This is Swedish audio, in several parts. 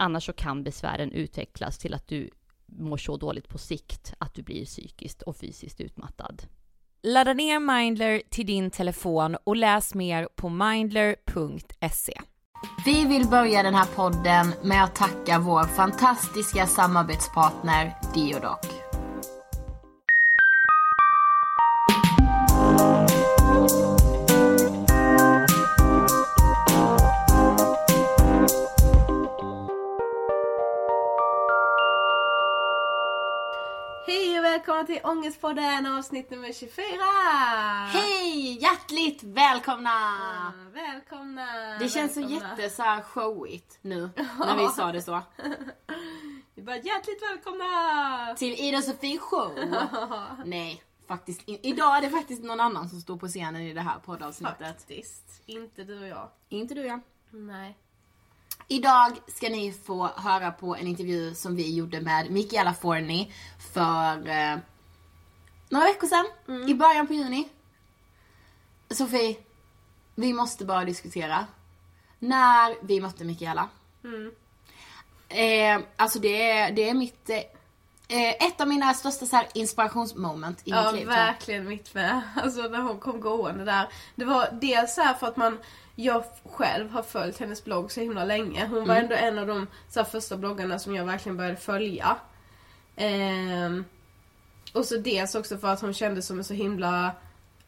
Annars så kan besvären utvecklas till att du mår så dåligt på sikt att du blir psykiskt och fysiskt utmattad. Ladda ner Mindler till din telefon och läs mer på mindler.se. Vi vill börja den här podden med att tacka vår fantastiska samarbetspartner Diodoc. Välkomna till Ångestpodden avsnitt nummer 24! Hej! Hjärtligt välkomna! Ah, Välkomna! Det känns så välkomna. jätte så här showigt nu när vi sa det så. Vi bara hjärtligt välkomna! Till Ida Sofie show. Nej, faktiskt in- Idag är det faktiskt någon annan som står på scenen i det här poddavsnittet. Faktiskt, inte du och jag. Inte du ja. Nej. Idag ska ni få höra på en intervju som vi gjorde med Michaela Forni för eh, några veckor sedan. I början på juni. Sofie, vi måste bara diskutera. När vi mötte Michaela. Eh, alltså det är, det är mitt... Eh, ett av mina största så här, inspirationsmoment i Ja, mitt liv. jag. verkligen mitt med. Alltså när hon kom gående där. Det var dels så för att man, jag själv har följt hennes blogg så himla länge. Hon var ändå en av de så här, första bloggarna som jag verkligen började följa. Ehm, och så dels också för att hon kändes som en så himla,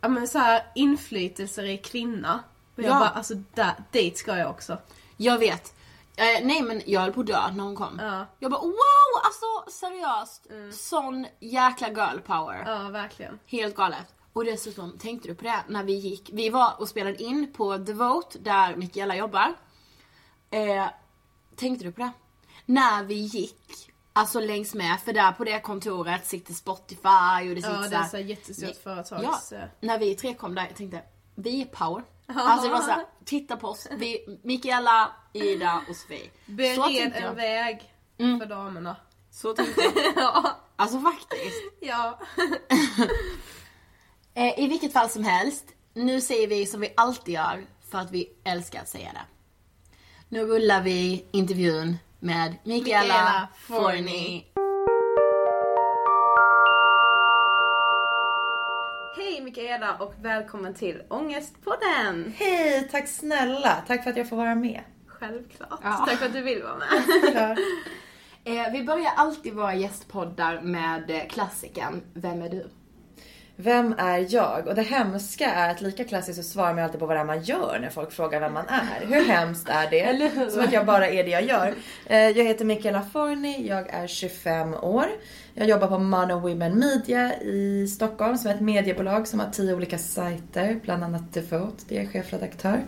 ja men så här inflytelserik kvinna. Och jag Ja. bara, alltså där, dit ska jag också. Jag vet. Eh, nej men jag höll på att dö när hon kom. Ja. Jag bara wow, alltså seriöst. Sån jäkla girl power. Ja, verkligen. Helt galet. Och dessutom, tänkte du på det när vi gick? Vi var och spelade in på The Vote där Mikaela jobbar. Eh, tänkte du på det? När vi gick, alltså längs med, för där på det kontoret sitter Spotify och det sitter Ja, det är så jättestort Nej, företags... Ja, när vi tre kom där, jag tänkte, vi är power. Alltså det var såhär, titta på oss. Vi, Mikaela, Ida och Sofie. Bered en väg för damerna. Så tänkte jag. ja. Alltså faktiskt. ja. Eh, I vilket fall som helst, nu säger vi som vi alltid gör för att vi älskar att säga det. Nu rullar vi intervjun med Mikaela Mikaela Forni. Hej Mikaela och välkommen till Ångestpodden! Hej, tack snälla. Tack för att jag får vara med. Självklart. Ja. Tack för att du vill vara med. Eh, vi börjar alltid våra gästpoddar med klassikern Vem är du? Vem är jag? Och det hemska är att lika klassiskt så svarar man alltid på vad det är man gör när folk frågar vem man är. Hur hemskt är det? Som att jag bara är det jag gör. Eh, Jag heter Michaela Forni, jag är 25 år. Jag jobbar på Mono Women Media i Stockholm som är ett mediebolag som har tio olika sajter, bland annat Devote, där jag är chefredaktör.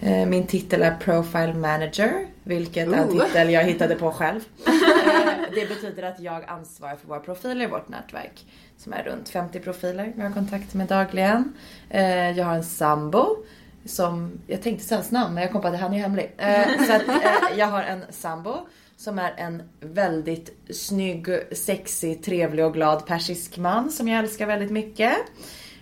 Eh, Min titel är Profile Manager, vilket är en titel jag hittade på själv. Eh, Det betyder att jag ansvarar för våra profiler i vårt nätverk. Som är runt 50 profiler jag har kontakt med dagligen. Eh, Jag har en sambo. Som, jag tänkte säga hans namn men jag kom på att han är hemlig. Så att jag har en sambo. Som är en väldigt snygg, sexig, trevlig och glad persisk man som jag älskar väldigt mycket.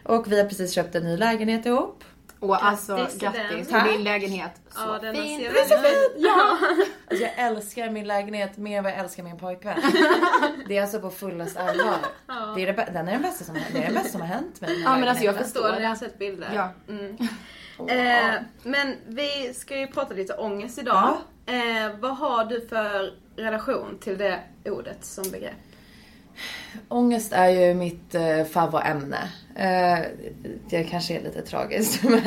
Och vi har precis köpt en ny lägenhet ihop. Och alltså Grattis till grattis den. till din lägenhet. Så Ja, den fin. Den är så fin! Ja. Alltså jag älskar min lägenhet mer än vad jag älskar min pojkvän. Det är alltså på fullast allvar. Det är det, den är den bästa som, det är det bästa som har hänt mig. den Ja, men alltså, jag. Förstår det, jag har sett bilder. Ja. Mm. Eh, men vi ska ju prata lite ångest idag. Eh, vad har du för relation till det ordet som begrepp? Ångest är ju mitt eh, favoritämne. Eh, det kanske är lite tragiskt men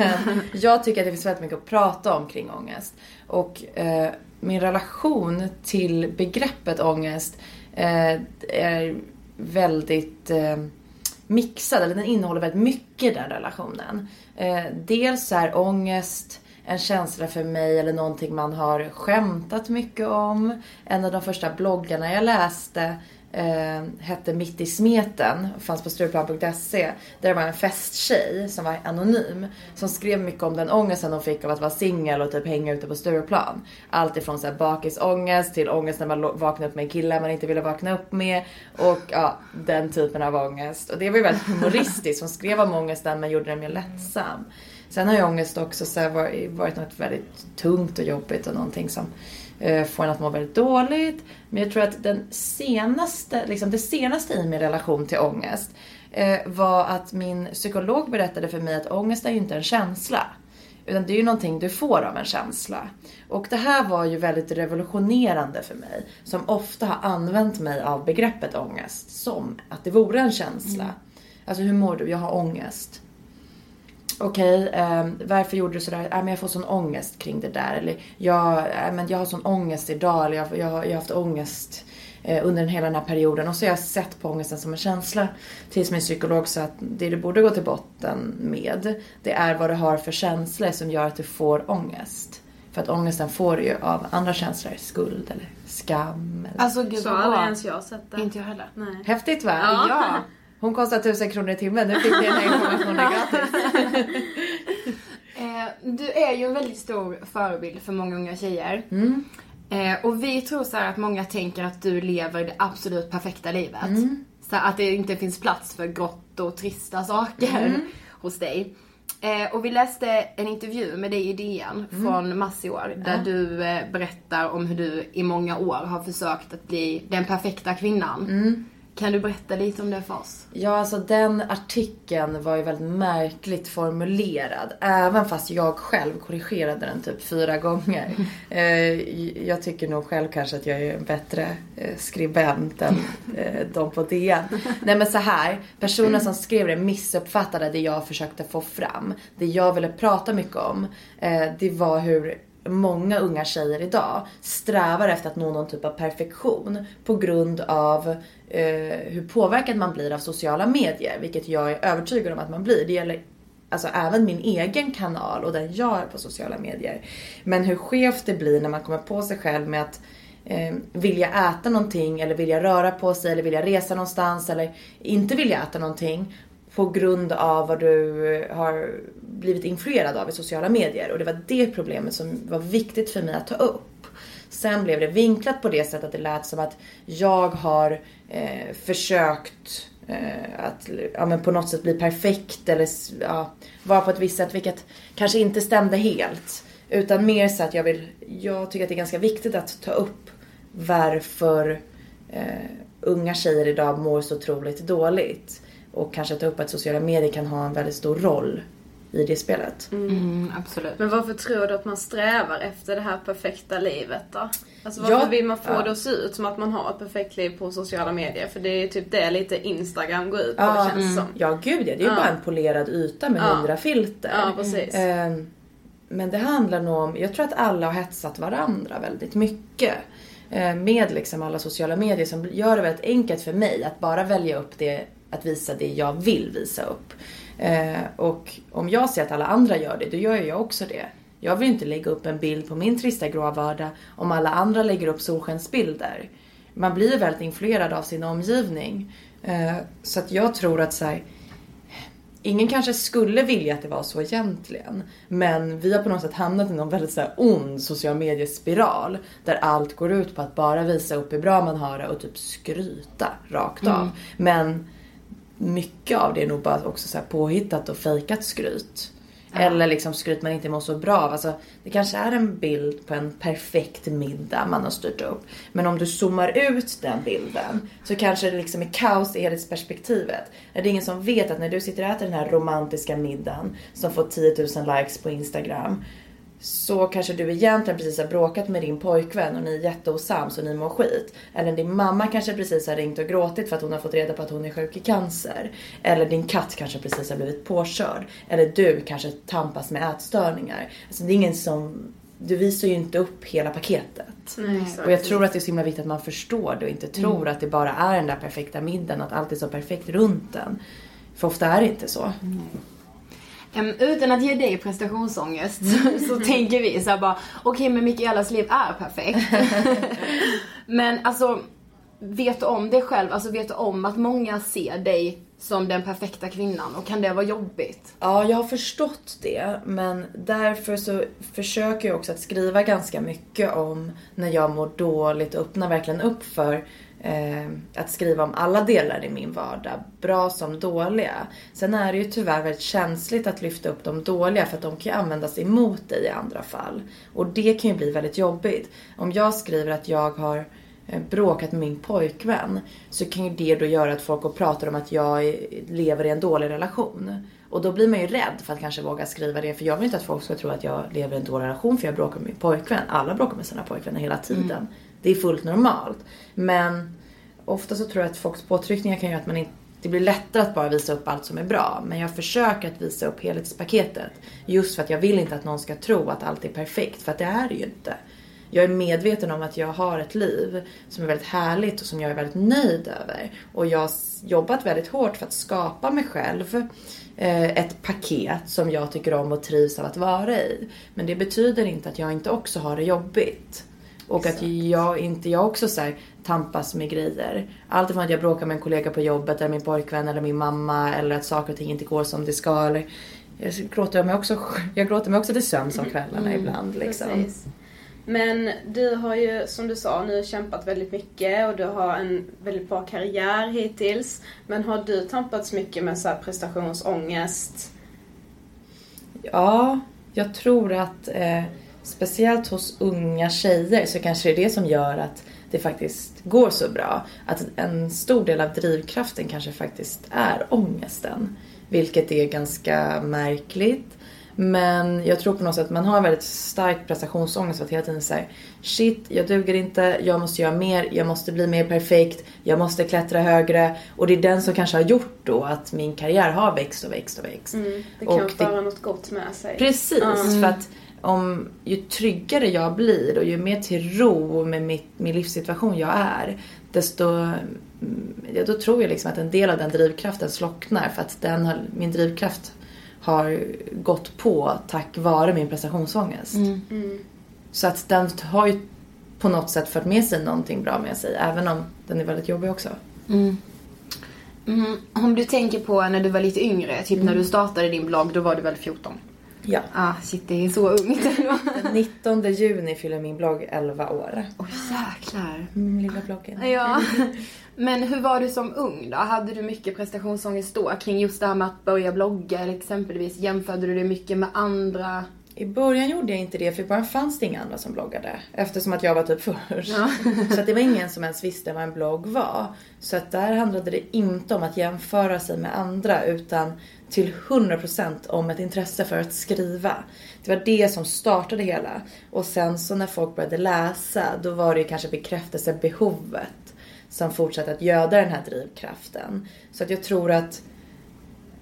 jag tycker att det finns väldigt mycket att prata om kring ångest. Och eh, min relation till begreppet ångest eh, är väldigt eh, mixad, eller den innehåller väldigt mycket den relationen. Eh, dels är ångest en känsla för mig eller någonting man har skämtat mycket om. En av de första bloggarna jag läste eh, hette Mitt i smeten, fanns på Stureplan.se. Där det var en festtjej som var anonym. Som skrev mycket om den ångesten hon fick av att vara singel och typ hänga ute på Stureplan. Allt ifrån så här bakisångest till ångest när man vaknade upp med en kille man inte ville vakna upp med. Och ja, den typen av ångest. Och det var ju väldigt humoristiskt. Hon skrev om ångesten men gjorde den mer lättsam. Sen har ju ångest också så här varit något väldigt tungt och jobbigt och någonting som eh, får en att må väldigt dåligt. Men jag tror att den senaste, liksom det senaste i min relation till ångest eh, var att min psykolog berättade för mig att ångest är ju inte en känsla. Utan det är ju någonting du får av en känsla. Och det här var ju väldigt revolutionerande för mig. Som ofta har använt mig av begreppet ångest som att det vore en känsla. Alltså hur mår du? Jag har ångest. Okej, eh, varför gjorde du sådär? Äh, men jag får sån ångest kring det där. Eller jag, äh, men jag har sån ångest idag. Eller jag, jag, jag har haft ångest eh, under hela den här perioden. Och så har jag sett på ångesten som en känsla. Tills min psykolog sa att det du borde gå till botten med. Det är vad du har för känslor som gör att du får ångest. För att ångesten får du ju av andra känslor. Skuld eller skam. Eller... Alltså gud Så vad aldrig bra. ens jag sett det. Inte jag heller. Nej. Häftigt va? Ja. Hon kostar tusen kronor i timmen. Nu fick ni den här informationen gratis. Du är ju en väldigt stor förebild för många unga tjejer. Eh, och vi tror så att många tänker att du lever det absolut perfekta livet. Så här att det inte finns plats för grått och trista saker hos dig. Eh, och vi läste en intervju med dig i DN från mars i år. Där du eh, berättar om hur du i många år har försökt att bli den perfekta kvinnan. Kan du berätta lite om det för oss? Ja, alltså den artikeln var ju väldigt märkligt formulerad. Även fast jag själv korrigerade den typ fyra gånger. Eh, jag tycker nog själv kanske att jag är en bättre eh, skribent än eh, de på DN. Nej men så här, personen som skrev det missuppfattade det jag försökte få fram. Det jag ville prata mycket om, det var hur många unga tjejer idag strävar efter att nå någon typ av perfektion på grund av eh, hur påverkad man blir av sociala medier. Vilket jag är övertygad om att man blir. Det gäller alltså även min egen kanal och den jag är på sociala medier. Men hur skevt det blir när man kommer på sig själv med att eh, vilja äta någonting eller vilja röra på sig eller vilja resa någonstans eller inte vilja äta någonting på grund av vad du eh, har blivit influerad av i sociala medier. Och det var det problemet som var viktigt för mig att ta upp. Sen blev det vinklat på det sättet att det lät som att jag har eh, försökt eh, att ja, men på något sätt bli perfekt eller ja, vara på ett visst sätt vilket kanske inte stämde helt. Utan mer så att jag vill, jag tycker att det är ganska viktigt att ta upp varför eh, unga tjejer idag mår så otroligt dåligt. Och kanske ta upp att sociala medier kan ha en väldigt stor roll i det spelet. Mm, absolut. Men varför tror du att man strävar efter det här perfekta livet då? Alltså varför Ja, vill man få ja. det att se ut som att man har ett perfekt liv på sociala medier? För det är typ det lite Instagram går ut på Ja, känns som. Ja gud ja, det är ju Ja. bara en polerad yta med Ja. hundra filter. Ja, precis. Ehm, Men det handlar nog om, jag tror att alla har hetsat varandra väldigt mycket. Eh, Med liksom alla sociala medier som gör det väldigt enkelt för mig att bara välja upp det, att visa det jag vill visa upp. Eh, Och om jag ser att alla andra gör det, då gör jag också det. Jag vill inte lägga upp en bild på min trista gråa vardag om alla andra lägger upp solskensbilder. Man blir väldigt influerad av sin omgivning. Eh, Så att jag tror att så här, Ingen kanske skulle vilja att det var så egentligen. Men vi har på något sätt hamnat i någon väldigt så här ond social mediespiral. Där allt går ut på att bara visa upp hur bra man har det och typ skryta rakt av. Men mycket av det är nog bara också så här påhittat och fejkat skryt. Eller liksom skryt man inte mår så bra av. Alltså, det kanske är en bild på en perfekt middag man har styrt upp. Men om du zoomar ut den bilden så kanske det liksom är kaos i helhetsperspektivet. Är det ingen som vet att när du sitter och äter den här romantiska middagen som får 10 000 likes på Instagram. Så kanske du egentligen precis har bråkat med din pojkvän och ni är jätteosams och ni mår skit. Eller din mamma kanske precis har ringt och gråtit för att hon har fått reda på att hon är sjuk i cancer. Eller din katt kanske precis har blivit påkörd. Eller du kanske tampas med ätstörningar. Alltså det är ingen som... Du visar ju inte upp hela paketet. Nej. Och jag tror att det är så himla viktigt att man förstår det och inte tror att det bara är den där perfekta middagen, att allt är så perfekt runt den. För ofta är det inte så. Em, utan att ge dig prestationsångest så, så tänker vi så bara, okej men Mikaelas liv är perfekt. men alltså, vet du om det själv? Alltså vet du om att många ser dig som den perfekta kvinnan och kan det vara jobbigt? Ja, jag har förstått det. Men därför så försöker jag också att skriva ganska mycket om när jag mår dåligt och öppnar verkligen upp för Eh, att skriva om alla delar i min vardag. Bra som dåliga. Sen är det ju tyvärr väldigt känsligt att lyfta upp de dåliga för att de kan ju användas emot dig i andra fall. Och det kan ju bli väldigt jobbigt. Om jag skriver att jag har eh, bråkat med min pojkvän så kan ju det då göra att folk går och pratar om att jag lever i en dålig relation. Och då blir man ju rädd för att kanske våga skriva det. För jag vill inte att folk ska tro att jag lever i en dålig relation för jag bråkar med min pojkvän. Alla bråkar med sina pojkvänner hela tiden. Mm. Det är fullt normalt. Men ofta så tror jag att folks påtryckningar kan göra att man inte det blir lättare att bara visa upp allt som är bra. Men jag försöker att visa upp helhetspaketet. Just för att jag vill inte att någon ska tro att allt är perfekt. För att det är det ju inte. Jag är medveten om att jag har ett liv som är väldigt härligt och som jag är väldigt nöjd över. Och jag har jobbat väldigt hårt för att skapa mig själv eh, ett paket som jag tycker om och trivs av att vara i. Men det betyder inte att jag inte också har det jobbigt. Och att jag inte jag också så här, tampas med grejer. Allt ifrån att jag bråkar med en kollega på jobbet eller min pojkvän eller min mamma eller att saker och ting inte går som det ska. Eller, jag gråter mig också, jag gråter mig också till sömns om kvällarna ibland. Liksom. Precis. Men du har ju, som du sa, nu kämpat väldigt mycket och du har en väldigt bra karriär hittills. Men har du tampats mycket med så här prestationsångest? Ja, jag tror att eh, speciellt hos unga tjejer så kanske det är det som gör att det faktiskt går så bra. Att en stor del av drivkraften kanske faktiskt är ångesten. Vilket är ganska märkligt. Men jag tror på något sätt att man har en väldigt stark prestationsångest för att hela tiden säga Shit, jag duger inte, jag måste göra mer, jag måste bli mer perfekt, jag måste klättra högre. Och det är den som kanske har gjort då att min karriär har växt och växt och växt. Mm, det kan Och föra något gott med sig. Precis, för att om, ju tryggare jag blir och ju mer till ro med mitt, min livssituation jag är, desto mm, ja, då tror jag liksom att en del av den drivkraften slocknar för att den har, min drivkraft har gått på tack vare min prestationsångest. Så att den har ju på något sätt fört med sig någonting bra med sig, även om den är väldigt jobbig också. Mm, om du tänker på när du var lite yngre, typ när du startade din blogg, då var du väl 14? Ja. Ah, shit det är så ungt ändå. Den 19 juni fyller min blogg 11 år. Oj jäklar. Mm, lilla bloggen. Ja. Men hur var du som ung då? Hade du mycket prestationsångest då kring just det här med att börja blogga eller exempelvis? Jämförde du det mycket med andra? I början gjorde jag inte det för i början fanns det inga andra som bloggade. Eftersom att jag var typ först. Så att det var ingen som ens visste vad en blogg var. Så att där handlade det inte om att jämföra sig med andra utan till 100% om ett intresse för att skriva. Det var det som startade hela. Och sen så när folk började läsa då var det ju kanske bekräftelsebehovet som fortsatte att göda den här drivkraften. Så att jag tror att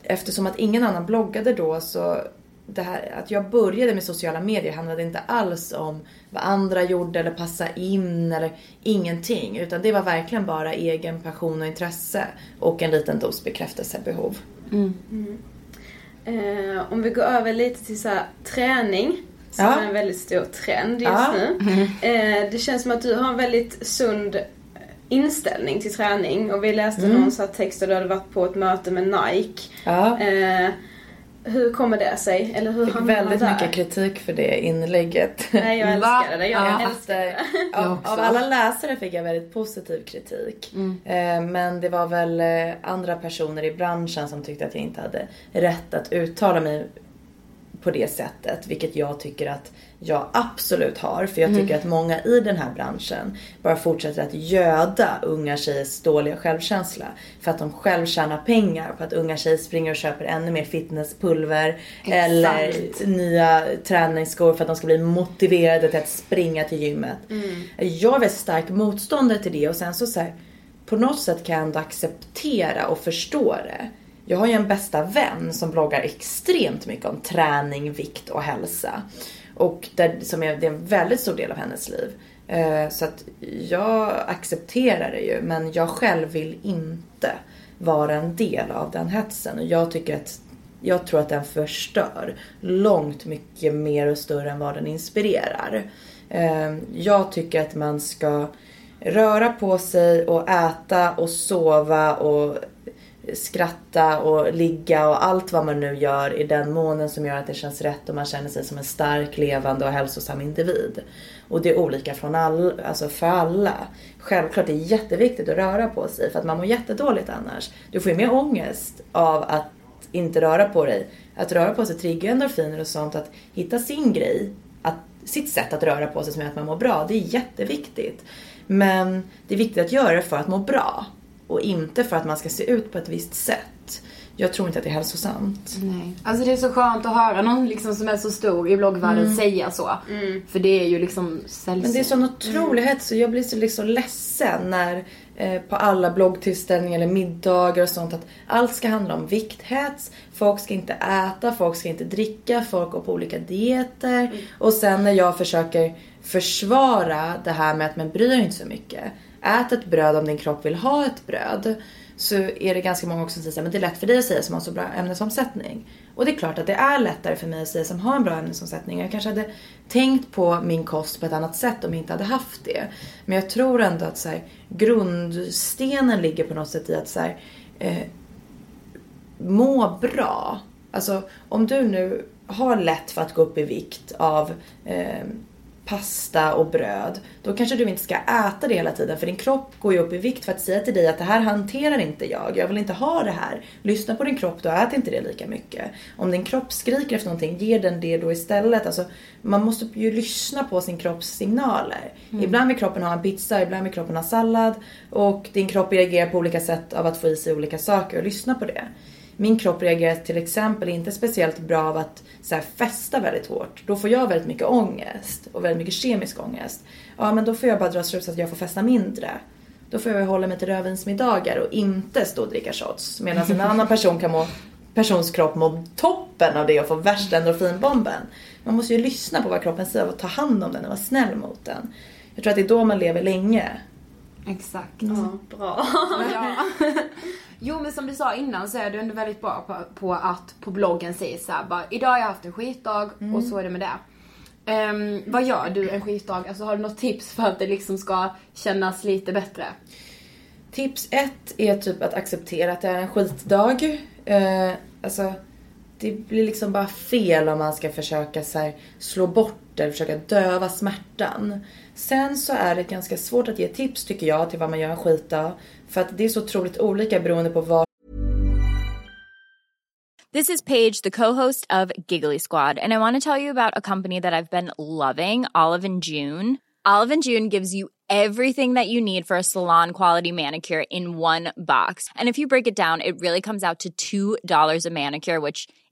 eftersom att ingen annan bloggade då så det här, att jag började med sociala medier handlade inte alls om vad andra gjorde eller passa in eller ingenting. Utan det var verkligen bara egen passion och intresse och en liten dos bekräftelsebehov. Eh, om vi går över lite till så här, träning. Som Ja. är en väldigt stor trend just Ja. nu. Eh, det känns som att du har en väldigt sund inställning till träning. Och vi läste Mm. någon så här text där du hade varit på ett möte med Nike. Ja. Eh, hur kommer det sig? Eller hur Fick hamnade man väldigt där? mycket kritik för det inlägget. Nej, jag älskade det. Jag Ja, älskade det. av, av alla läsare fick jag väldigt positiv kritik. Eh, Men det var väl eh, andra personer i branschen som tyckte att jag inte hade rätt att uttala mig på det sättet. Vilket jag tycker att jag absolut har. För jag tycker att många i den här branschen bara fortsätter att göda unga tjejers dåliga självkänsla. För att de själv tjänar pengar på att unga tjejer springer och köper ännu mer fitnesspulver. Eller nya träningsskor för att de ska bli motiverade till att springa till gymmet. Jag är väldigt stark motståndare till det och sen så, så här, på något sätt kan jag ändå acceptera och förstå det. Jag har ju en bästa vän som bloggar extremt mycket om träning, vikt och hälsa. Och där, som är, det är en väldigt stor del av hennes liv. Eh, så att jag accepterar det ju men jag själv vill inte vara en del av den hetsen. Och jag tycker att Jag tror att den förstör långt mycket mer och större än vad den inspirerar. Eh, jag tycker att man ska röra på sig och äta och sova och skratta och ligga och allt vad man nu gör i den månen som gör att det känns rätt och man känner sig som en stark, levande och hälsosam individ. Och det är olika från all, alltså för alla. Självklart är det jätteviktigt att röra på sig för att man mår jättedåligt annars. Du får ju mer ångest av att inte röra på dig. Att röra på sig triggar endorfiner och sånt. Att hitta sin grej, att, sitt sätt att röra på sig som gör att man mår bra. Det är jätteviktigt. Men det är viktigt att göra det för att må bra. Och inte för att man ska se ut på ett visst sätt. Jag tror inte att det är hälsosamt. Nej. Alltså det är så skönt att höra någon liksom som är så stor i bloggvärlden mm. säga så. Mm. För det är ju liksom sällsynt. Men det är sån mm. hets och jag blir så liksom ledsen när eh, på alla bloggtillställningar eller middagar och sånt att allt ska handla om vikthets. Folk ska inte äta, folk ska inte dricka, folk går på olika dieter. Mm. Och sen när jag försöker försvara det här med att man bryr inte så mycket. Ät ett bröd om din kropp vill ha ett bröd. Så är det ganska många också som säger att det är lätt för dig att säga som har så bra ämnesomsättning. Och det är klart att det är lättare för mig att säga som har en bra ämnesomsättning. Jag kanske hade tänkt på min kost på ett annat sätt om jag inte hade haft det. Men jag tror ändå att så här, grundstenen ligger på något sätt i att så här, eh, må bra. Alltså om du nu har lätt för att gå upp i vikt av eh, pasta och bröd, då kanske du inte ska äta det hela tiden för din kropp går ju upp i vikt för att säga till dig att det här hanterar inte jag, jag vill inte ha det här. Lyssna på din kropp då, ät inte det lika mycket. Om din kropp skriker efter någonting, ge den det då istället. Alltså, man måste ju lyssna på sin kropps signaler. Mm. Ibland vill kroppen ha en pizza, ibland vill kroppen ha sallad och din kropp reagerar på olika sätt av att få i sig olika saker och lyssna på det min kropp reagerar till exempel inte speciellt bra av att så här, fästa väldigt hårt. Då får jag väldigt mycket ångest och väldigt mycket kemisk ångest. Ja men då får jag bara dra slutsatsen att jag får festa mindre. Då får jag hålla mig till rödvinsmiddagar och inte stå och dricka shots. Medan en annan person kan må, persons kropp må toppen av det och få värsta endorfinbomben. Man måste ju lyssna på vad kroppen säger och ta hand om den och vara snäll mot den. Jag tror att det är då man lever länge. Exakt. Mm. bra. Ja. Jo men som du sa innan så är du ändå väldigt bra på, på att på bloggen säga såhär bara idag har jag haft en skitdag mm. och så är det med det. Um, vad gör du en skitdag? Alltså har du något tips för att det liksom ska kännas lite bättre? Tips ett är typ att acceptera att det är en skitdag. Uh, alltså det blir liksom bara fel om man ska försöka så här, slå bort eller försöka döva smärtan. Sen så är det ganska svårt att ge tips tycker jag till vad man gör en skitdag. För att det är så otroligt olika beroende på vad This is Paige, the co-host of Giggly Squad, and I want to tell you about a company that I've been loving, Olive and June. Olive and June gives you everything that you need for a salon quality manicure in one box. And if you break it down, it really comes out to $2 a manicure, which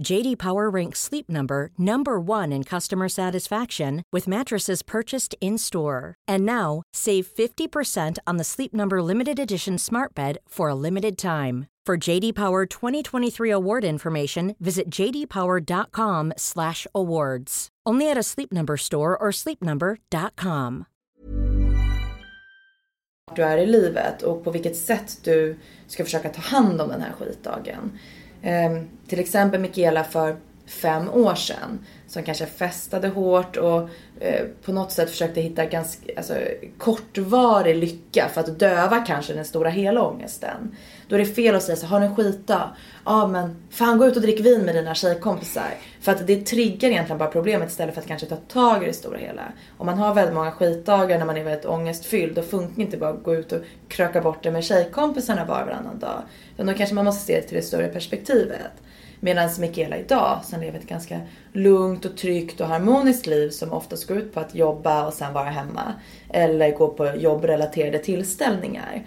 JD Power ranks Sleep Number number 1 in customer satisfaction with mattresses purchased in-store. And now, save 50% on the Sleep Number limited edition Smart Bed for a limited time. For JD Power 2023 award information, visit jdpower.com/awards. Only at a Sleep Number store or sleepnumber.com. du är i livet och på vilket sätt du ska försöka ta hand om den här skitdagen. Eh, till exempel Michaela för fem år sedan som kanske festade hårt och eh, på något sätt försökte hitta ganska alltså, kortvarig lycka för att döva kanske den stora hela ångesten. Då är det fel att säga så har du en skitdag? Ja men fan gå ut och drick vin med dina tjejkompisar. För att det triggar egentligen bara problemet istället för att kanske ta tag i det stora hela. Om man har väldigt många skitdagar när man är väldigt ångestfylld då funkar inte bara att gå ut och kröka bort det med tjejkompisarna var och varannan dag. Utan då kanske man måste se det till det större perspektivet. Medan Mikaela idag, som lever ett ganska lugnt och tryggt och harmoniskt liv som oftast går ut på att jobba och sen vara hemma. Eller gå på jobbrelaterade tillställningar.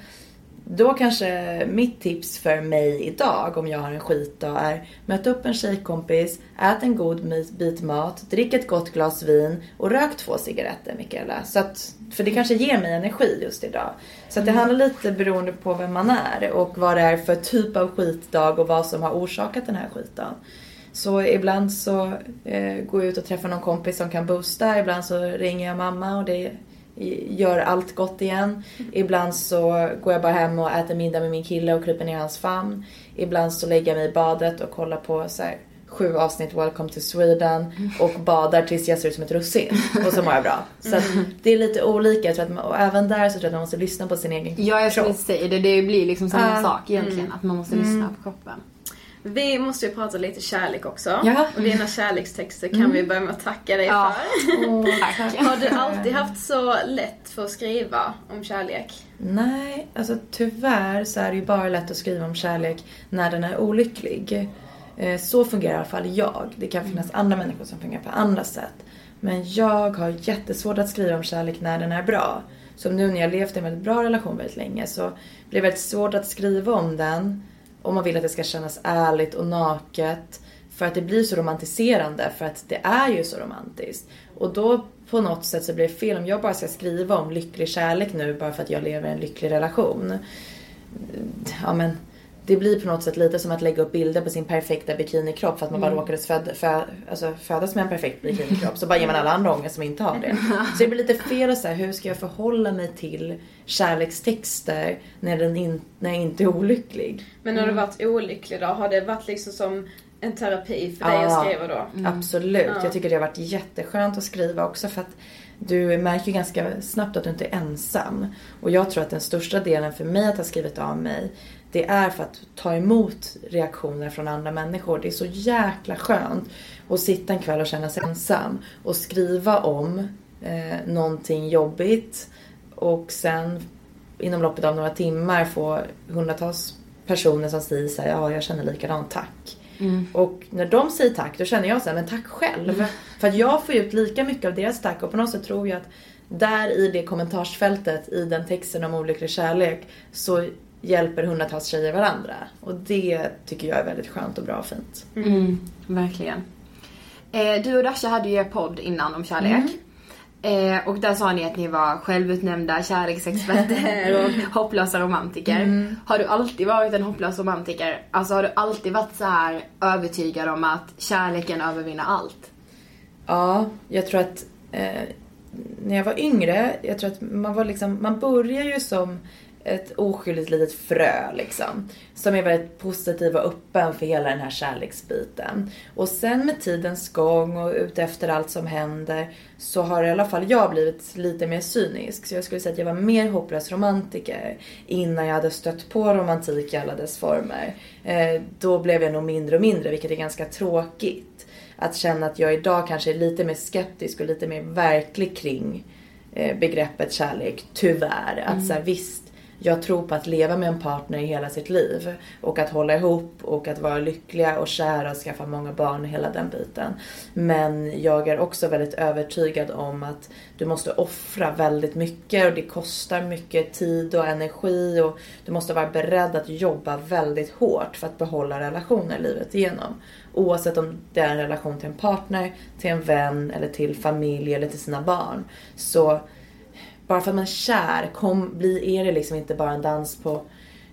Då kanske mitt tips för mig idag om jag har en skitdag är möt upp en tjejkompis, ät en god bit mat, drick ett gott glas vin och rök två cigaretter Mikaela. Så att, för det kanske ger mig energi just idag. Så att det handlar lite beroende på vem man är och vad det är för typ av skitdag och vad som har orsakat den här skitdagen. Så ibland så eh, går jag ut och träffar någon kompis som kan boosta, ibland så ringer jag mamma och det gör allt gott igen. Ibland så går jag bara hem och äter middag med min kille och kryper ner i hans famn. Ibland så lägger jag mig i badet och kollar på så här, sju avsnitt Welcome to Sweden och badar tills jag ser ut som ett russin. Och så mår jag bra. Så det är lite olika. Jag tror att man, och även där så tror jag att man måste lyssna på sin egen kropp. Ja, jag skulle säga det. Det blir liksom samma Uh, sak egentligen. mm. Att man måste Mm. lyssna på kroppen. Vi måste ju prata lite kärlek också. Ja. Och dina kärlekstexter kan Mm. vi börja med att tacka dig Ja. för. Tack. Har du alltid haft så lätt för att skriva om kärlek? Nej, alltså tyvärr så är det ju bara lätt att skriva om kärlek när den är olycklig. Eh, Så fungerar i alla fall jag. Det kan finnas andra människor som fungerar på andra sätt. Men jag har jättesvårt att skriva om kärlek när den är bra. Som nu när jag levt i en väldigt bra relation väldigt länge så blir det väldigt svårt att skriva om den och man vill att det ska kännas ärligt och naket. För att det blir så romantiserande för att det är ju så romantiskt. Och då på något sätt så blir det fel om jag bara ska skriva om lycklig kärlek nu bara för att jag lever i en lycklig relation. Ja men det blir på något sätt lite som att lägga upp bilder på sin perfekta bikinikropp för att man bara Mm. råkade föd, fö, alltså födas med en perfekt bikinikropp. Så bara ger man alla andra ångest som inte har det. Så det blir lite fel att säga hur ska jag förhålla mig till kärlekstexter när, den in, när jag inte är olycklig. Men när du Mm. varit olycklig då, har det varit liksom som en terapi för dig Ja, att skriva då? Absolut. Ja. Jag tycker det har varit jätteskönt att skriva också för att du märker ganska snabbt att du inte är ensam. Och jag tror att den största delen för mig att ha skrivit av mig det är för att ta emot reaktioner från andra människor. Det är så jäkla skönt att sitta en kväll och känna sig ensam och skriva om eh, någonting jobbigt och sen inom loppet av några timmar få hundratals personer som säger så här, ja jag känner likadant, tack. Och när de säger tack då känner jag så här, men tack själv. För att jag får ut lika mycket av deras tack och på något sätt tror jag att där i det kommentarsfältet i den texten om olycklig kärlek så hjälper hundratals tjejer varandra. Och det tycker jag är väldigt skönt och bra och fint. Mm, verkligen. Eh, du och Dasha hade ju er podd innan om kärlek. Mm. Eh, och där sa ni att ni var självutnämnda kärleksexperter och hopplösa romantiker. Mm. Har du alltid varit en hopplös romantiker? Alltså har du alltid varit så här övertygad om att kärleken övervinner allt? Ja, jag tror att eh, när jag var yngre, jag tror att man var liksom, man börjar ju som ett oskyldigt litet frö liksom. Som är väldigt positiv och öppen för hela den här kärleksbiten. Och sen med tidens gång och utefter allt som händer så har i alla fall jag blivit lite mer cynisk. Så jag skulle säga att jag var mer hopplös romantiker innan jag hade stött på romantik i alla dess former. Eh, då blev jag nog mindre och mindre, vilket är ganska tråkigt. Att känna att jag idag kanske är lite mer skeptisk och lite mer verklig kring eh, begreppet kärlek, tyvärr. Att Mm. så här, visst, jag tror på att leva med en partner i hela sitt liv. Och att hålla ihop och att vara lyckliga och kära och skaffa många barn och hela den biten. Men jag är också väldigt övertygad om att du måste offra väldigt mycket och det kostar mycket tid och energi och du måste vara beredd att jobba väldigt hårt för att behålla relationer livet igenom. Oavsett om det är en relation till en partner, till en vän eller till familj eller till sina barn. Så bara för att man är kär, kom, bli, är det liksom inte bara en dans på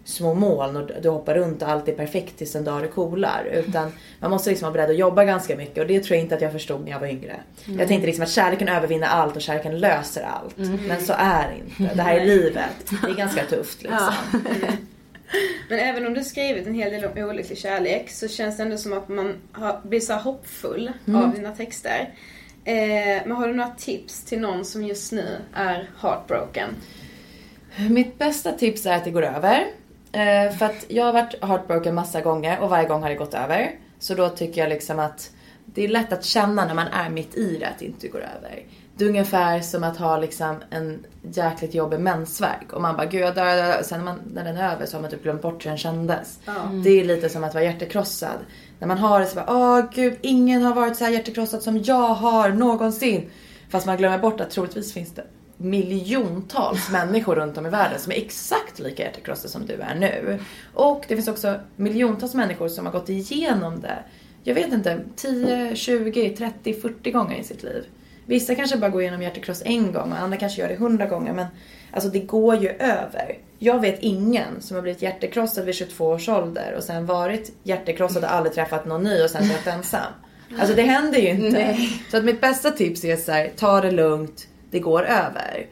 små moln och du hoppar runt och allt är perfekt tills en dag det coolar. Utan man måste liksom vara beredd att jobba ganska mycket och det tror jag inte att jag förstod när jag var yngre. Mm. Jag tänkte liksom att kärleken övervinner allt och kärleken löser allt. Men så är det inte. Det här är livet. Det är ganska tufft liksom. Men även om du skrivit en hel del om olycklig kärlek så känns det ändå som att man har, blir så hoppfull Mm. av dina texter. Eh, men har du några tips till någon som just nu är heartbroken? Mitt bästa tips är att det går över. Eh, för att jag har varit heartbroken massa gånger och varje gång har det gått över. Så då tycker jag liksom att det är lätt att känna när man är mitt i det att det inte går över. Det är ungefär som att ha liksom en jäkligt jobbig mensvärk och man bara gud jag dör, jag dör. Sen när, man, när den är över så har man typ glömt bort hur den kändes. Det är lite som att vara hjärtekrossad. När man har det så bara åh gud ingen har varit så här hjärtekrossad som jag har någonsin. Fast man glömmer bort att troligtvis finns det miljontals människor runt om i världen som är exakt lika hjärtekrossade som du är nu. Och det finns också miljontals människor som har gått igenom det, jag vet inte, 10, 20, 30, 40 gånger i sitt liv. Vissa kanske bara går igenom hjärtekross en gång och andra kanske gör det 100 gånger men alltså det går ju över. Jag vet ingen som har blivit hjärtekrossad vid 22 års ålder och sen varit hjärtekrossad och aldrig träffat någon ny och sen varit ensam. Alltså det händer ju inte. Så att mitt bästa tips är så här, ta det lugnt, det går över.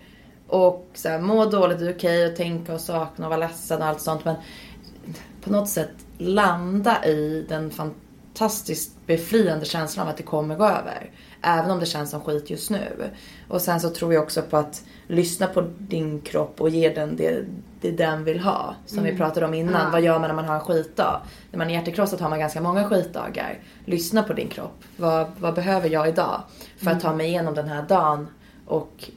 Och så här, må dåligt, det är okej att tänka och sakna och vara ledsen och allt sånt men på något sätt landa i den fantastiskt befriande känslan av att det kommer gå över. Även om det känns som skit just nu. Och sen så tror jag också på att lyssna på din kropp och ge den det, det den vill ha. Som vi pratade om innan. Vad gör man när man har en skitdag? När man är hjärtekrossad har man ganska många skitdagar. Lyssna på din kropp. Vad, vad behöver jag idag? För att ta mig igenom den här dagen. Och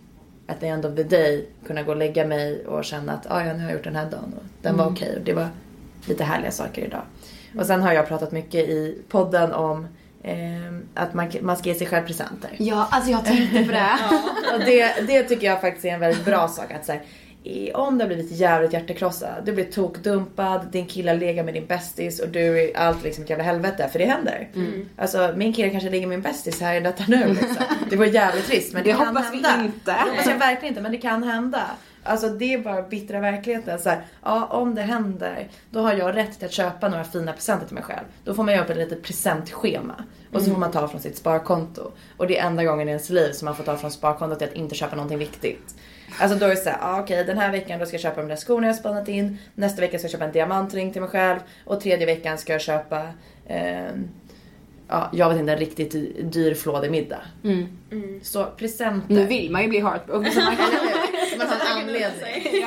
at the end of the day kunna gå och lägga mig och känna att ah, ja, nu har jag gjort den här dagen och den var okej och det var lite härliga saker idag. Och sen har jag pratat mycket i podden om att man, man ska ge sig själv presenter. Ja, alltså jag tänkte på det. Och det, det tycker jag faktiskt är en väldigt bra sak. Att säga, om du har blivit jävligt hjärtekrossad, du blir tokdumpad, din kille ligger med din bästis och du är allt liksom ett jävla helvete. För det händer. Alltså min kille kanske ligger med min bästis här i detta nu liksom. Det var jävligt trist men det, Det kan hoppas vi hända. inte. Det hoppas jag verkligen inte men det kan hända. Alltså det är bara bittra verkligheten. Så här, ja, om det händer, då har jag rätt till att köpa några fina presenter till mig själv. Då får man göra ett litet presentschema. Och så får man ta från sitt sparkonto. Och det är enda gången i ens liv som man får ta från sparkontot till att inte köpa någonting viktigt. Alltså då är det såhär, ah, okej den här veckan då ska jag köpa de där skorna jag har spannat in. Nästa vecka ska jag köpa en diamantring till mig själv. Och tredje veckan ska jag köpa, ehm, ja jag vet inte, en riktigt dyr flådig middag. Så presenter. Nu vill man ju bli heartbroken så man kan Så man har en anledning.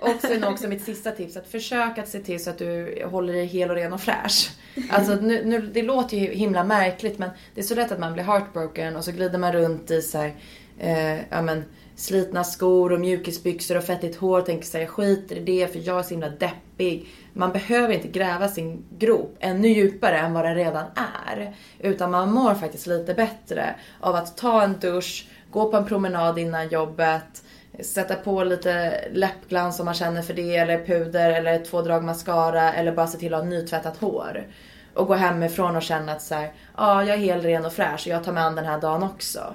Och sen också mitt sista tips, att försök att se till så att du håller dig hel och ren och fräsch. Alltså nu, nu, det låter ju himla märkligt men det är så lätt att man blir heartbroken och så glider man runt i så här, eh, ja men slitna skor och mjukisbyxor och fettigt hår och tänker såhär, jag skiter i det för jag är så himla deppig. Man behöver inte gräva sin grop ännu djupare än vad den redan är. Utan man mår faktiskt lite bättre av att ta en dusch, gå på en promenad innan jobbet, sätta på lite läppglans om man känner för det eller puder eller två drag mascara eller bara se till att ha nytvättat hår. Och gå hemifrån och känna att så här, ja jag är helt ren och fräsch och jag tar mig an den här dagen också.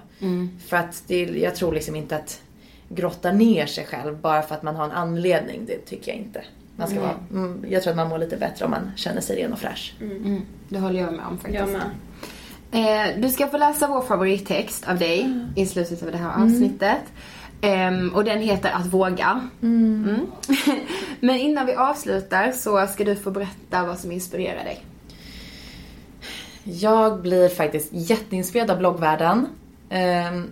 För att det, jag tror liksom inte att grotta ner sig själv bara för att man har en anledning. Det tycker jag inte. Man ska vara, mm, jag tror att man mår lite bättre om man känner sig ren och fräsch. Det håller jag med om faktiskt. Jag med. Eh, du ska få läsa vår favorittext av dig i slutet av det här avsnittet. Ehm, och den heter Att våga. Mm. Men innan vi avslutar så ska du få berätta vad som inspirerar dig. Jag blir faktiskt jätteinspirerad av bloggvärlden. Ehm,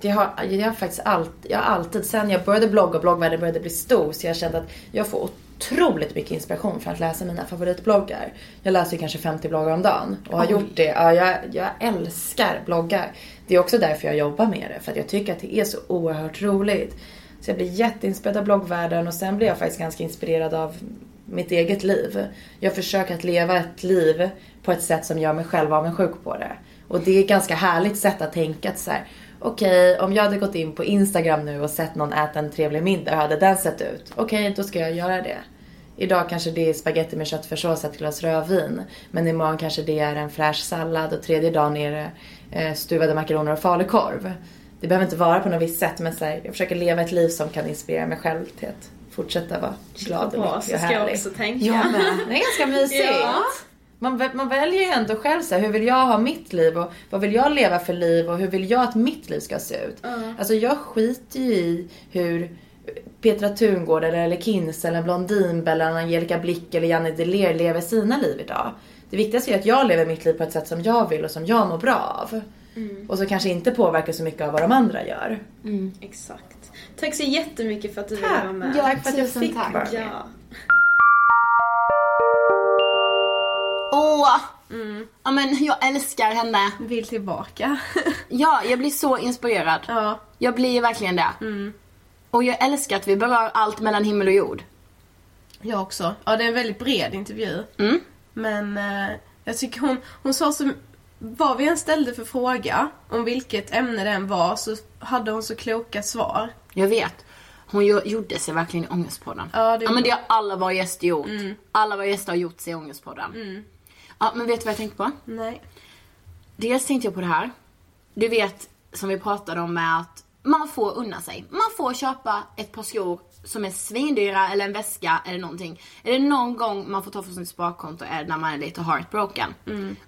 Jag har, jag har faktiskt alltid, jag har alltid, sen jag började blogga och bloggvärlden började bli stor, så jag kände att jag får otroligt mycket inspiration från att läsa mina favoritbloggar. Jag läser ju kanske 50 bloggar om dagen och har gjort det. Ja, jag, jag älskar bloggar. Det är också därför jag jobbar med det, för att jag tycker att det är så oerhört roligt. Så jag blir jätteinspirerad av bloggvärlden och sen blir jag faktiskt ganska inspirerad av mitt eget liv. Jag försöker att leva ett liv på ett sätt som gör mig själv avundsjuk på det. Och det är ett ganska härligt sätt att tänka att så här, okej om jag hade gått in på Instagram nu och sett någon äta en trevlig middag, hur hade den sett ut? Okej, då ska jag göra det. Idag kanske det är spaghetti med köttfärssås och ett glas rödvin. Men imorgon kanske det är en fräsch sallad och tredje dagen är det eh, stuvade makaroner och falukorv. Det behöver inte vara på något visst sätt men så här, jag försöker leva ett liv som kan inspirera mig själv till ett fortsätta vara glad och lycklig och så ska jag härlig. också tänka. Jag med. Det är ganska mysigt. Ja. Man, man väljer ju ändå själv så här, hur vill jag ha mitt liv och vad vill jag leva för liv och hur vill jag att mitt liv ska se ut. Alltså jag skiter ju i hur Petra Tungård eller, eller Kins eller Blondinbella eller Angelica Blick eller Janne Deler lever sina liv idag. Det viktigaste är att jag lever mitt liv på ett sätt som jag vill och som jag mår bra av. Och så kanske inte påverkar så mycket av vad de andra gör. Exakt. Tack så jättemycket för att du ville vara med. Ja, tack för att jag fick tack. vara med. Ja. Åh! Ja men jag älskar henne. Vill tillbaka. Ja, jag blir så inspirerad. ja. Jag blir verkligen det. Och jag älskar att vi berör allt mellan himmel och jord. Jag också. Ja, det är en väldigt bred intervju. Mm. Men eh, jag tycker hon, hon sa så, vad vi än ställde för fråga, om vilket ämne det än var, så hade hon så kloka svar. Jag vet. Hon gjo- gjorde sig verkligen i Ångestpodden. Ja, det ja men det har alla våra gäster gjort. Alla våra gäster har gjort sig i Ångestpodden. Ja men vet du vad jag tänkte på? Nej. Dels tänkte jag på det här. Du vet som vi pratade om med att man får unna sig. Man får köpa ett par skor som är svindyra eller en väska eller någonting. Är det någon gång man får ta från sitt sparkonto är det när man är lite heartbroken.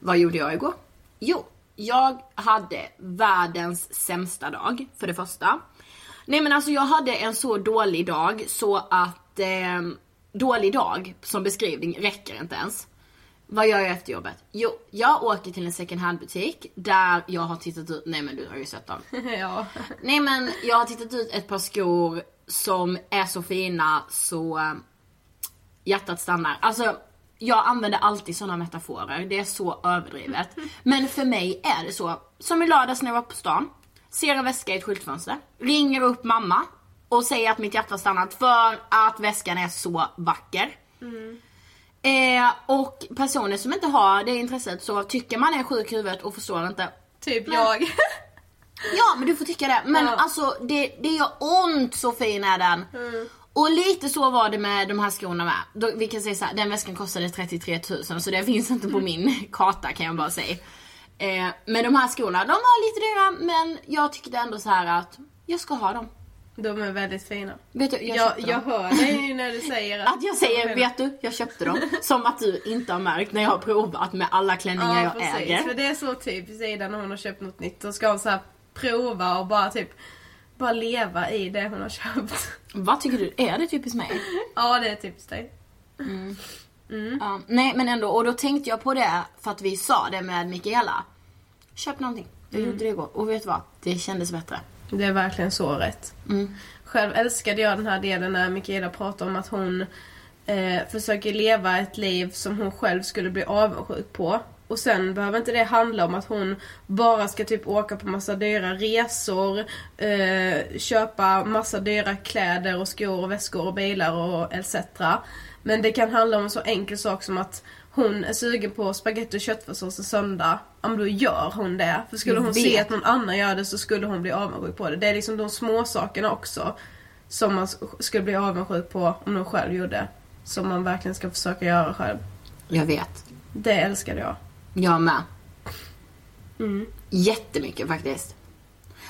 Vad gjorde jag igår? Jo, jag hade världens sämsta dag för det första. Nej men alltså jag hade en så dålig dag så att eh, dålig dag som beskrivning räcker inte ens. Vad gör jag efter jobbet? Jo, jag åker till en second hand butik där jag har tittat ut, nej men du har ju sett dem. ja. Nej men jag har tittat ut ett par skor som är så fina så hjärtat stannar. Alltså jag använder alltid sådana metaforer, det är så överdrivet. Men för mig är det så, som i lördags när jag var på stan, ser en väska i ett skyltfönster, ringer upp mamma och säger att mitt hjärta stannat för att väskan är så vacker. Eh, och personer som inte har det intresset så tycker man är sjuk i huvudet och förstår inte. Typ Men- jag. Ja men du får tycka det. Men Ja. alltså det, det gör ont så fin är den. Och lite så var det med de här skorna med. Då, vi kan säga så här, den väskan kostade 33 000 så det finns inte på min karta kan jag bara säga. Eh, men de här skorna, de var lite dyra men jag tyckte ändå så här att jag ska ha dem. De är väldigt fina. Vet du, jag, Jag, jag hör dig när du säger att... Att jag säger, vet du, jag köpte dem. Som att du inte har märkt när jag har provat med alla klänningar Ja jag precis, äger. för det är så typiskt Ida när hon har köpt något nytt. Då ska hon så prova och bara typ bara leva i det hon har köpt. Vad tycker du? Är det typiskt mig? Ja det är typiskt dig. Ja, nej men ändå, och då tänkte jag på det för att vi sa det med Mikaela. Köp någonting. Jag gjorde det igår och vet du vad? Det kändes bättre. Det är verkligen så rätt. Själv älskade jag den här delen när Mikaela pratar om att hon eh, försöker leva ett liv som hon själv skulle bli avundsjuk på. Och sen behöver inte det handla om att hon bara ska typ åka på massa dyra resor, eh, köpa massa dyra kläder och skor och väskor och bilar och etc. Men det kan handla om en så enkel sak som att hon är sugen på spaghetti och köttfärssås en söndag. Ja men då gör hon det. För skulle hon se att någon annan gör det så skulle hon bli avundsjuk på det. Det är liksom de små sakerna också som man skulle bli avundsjuk på om de själv gjorde. Som man verkligen ska försöka göra själv. Jag vet. Det älskade jag. Jag med. Mm. Jättemycket faktiskt.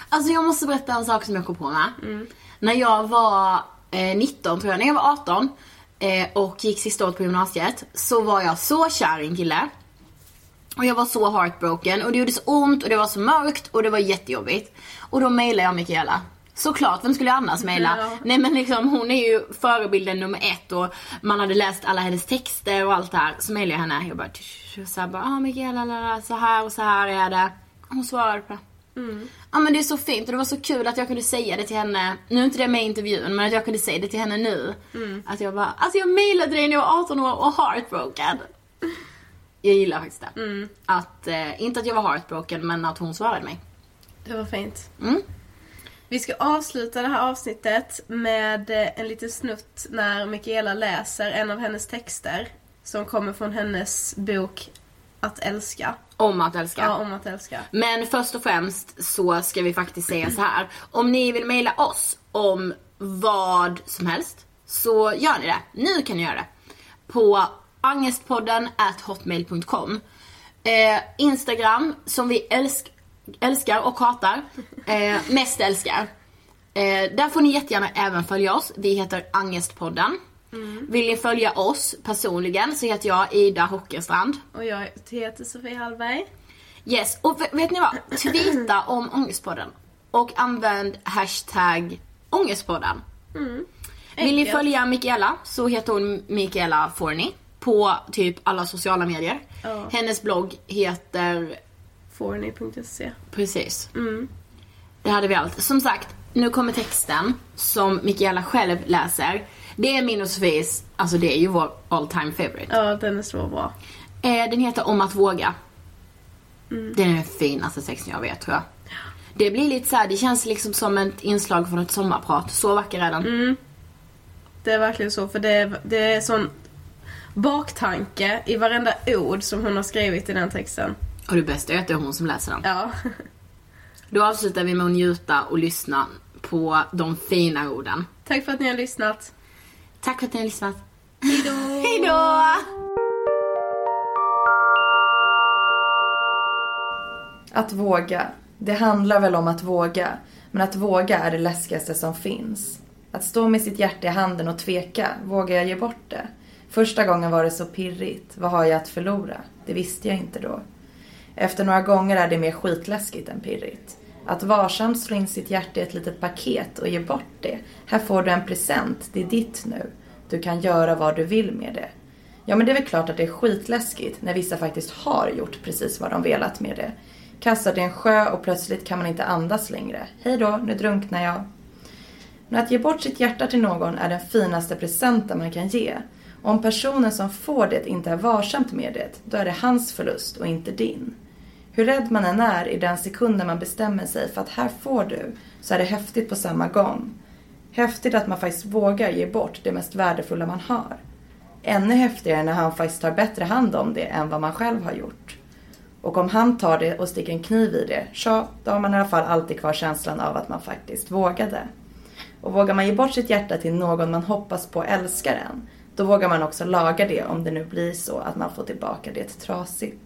Alltså jag måste berätta en sak som jag kom på med. När jag var eh, 19 tror jag, när jag var 18 eh, och gick sista året på gymnasiet så var jag så kär i en kille. Och jag var så heartbroken och det gjorde så ont och det var så mörkt och det var jättejobbigt. Och då mejlade jag Mikaela. Såklart, vem skulle jag annars mejla? Ja. Nej men liksom hon är ju förebilden nummer ett och man hade läst alla hennes texter och allt det här. Så mejlade jag henne. Jag bara, tsch, så här bara, ah Mikaela, så här och så här är det. Hon svarade på det. Ja men det är så fint och det var så kul att jag kunde säga det till henne, nu är inte det med i intervjun, men att jag kunde säga det till henne nu. Att jag bara, alltså jag mejlade dig när jag var 18 år och heartbroken. Jag gillar faktiskt det. Att, eh, inte att jag var heartbroken men att hon svarade mig. Det var fint. Mm. Vi ska avsluta det här avsnittet med en liten snutt när Mikaela läser en av hennes texter. Som kommer från hennes bok Att älska. Om att älska. Ja, om att älska. Men först och främst så ska vi faktiskt säga så här. Om ni vill mejla oss om vad som helst så gör ni det. Nu kan ni göra det. På angestpodden at hotmail.com eh, Instagram som vi älsk älskar och hatar. Eh, mest älskar. Eh, där får ni jättegärna även följa oss. Vi heter Angestpodden. Vill ni följa oss personligen så heter jag Ida Hockerstrand. Och jag heter Sofie Hallberg. Yes, och vet ni vad? Tweeta om Ångestpodden. Och använd hashtag Ångestpodden. Vill ni följa Mikaela så heter hon Mikaela Forni på typ alla sociala medier. Ja. Hennes blogg heter Forny.se. Precis. Mm. Det hade vi allt. Som sagt, nu kommer texten som Mikaela själv läser. Det är min och Sofies, alltså det är ju vår all time favorite. Ja, den är så bra. Eh, den heter Om att våga. Mm. Det är den finaste texten jag vet tror jag. Det blir lite så här, det känns liksom som ett inslag från ett sommarprat. Så vacker är den. Mm. Det är verkligen så, för det är, det är sån baktanke i varenda ord som hon har skrivit i den texten. Och det bästa är att det är hon som läser den. Ja. Då avslutar vi med att njuta och lyssna på de fina orden. Tack för att ni har lyssnat. Tack för att ni har lyssnat. Hejdå! Hejdå! Att våga. Det handlar väl om att våga. Men att våga är det läskigaste som finns. Att stå med sitt hjärta i handen och tveka. Vågar jag ge bort det? Första gången var det så pirrigt. Vad har jag att förlora? Det visste jag inte då. Efter några gånger är det mer skitläskigt än pirrigt. Att varsamt slå in sitt hjärta i ett litet paket och ge bort det. Här får du en present, det är ditt nu. Du kan göra vad du vill med det. Ja men det är väl klart att det är skitläskigt när vissa faktiskt har gjort precis vad de velat med det. Kastat i en sjö och plötsligt kan man inte andas längre. Hej då, nu drunknar jag. Men att ge bort sitt hjärta till någon är den finaste presenten man kan ge. Och om personen som får det inte är varsamt med det, då är det hans förlust och inte din. Hur rädd man än är i den sekunden man bestämmer sig för att här får du, så är det häftigt på samma gång. Häftigt att man faktiskt vågar ge bort det mest värdefulla man har. Ännu häftigare när han faktiskt tar bättre hand om det än vad man själv har gjort. Och om han tar det och sticker en kniv i det, så då har man i alla fall alltid kvar känslan av att man faktiskt vågade. Och vågar man ge bort sitt hjärta till någon man hoppas på älskar en, då vågar man också laga det om det nu blir så att man får tillbaka det trasigt.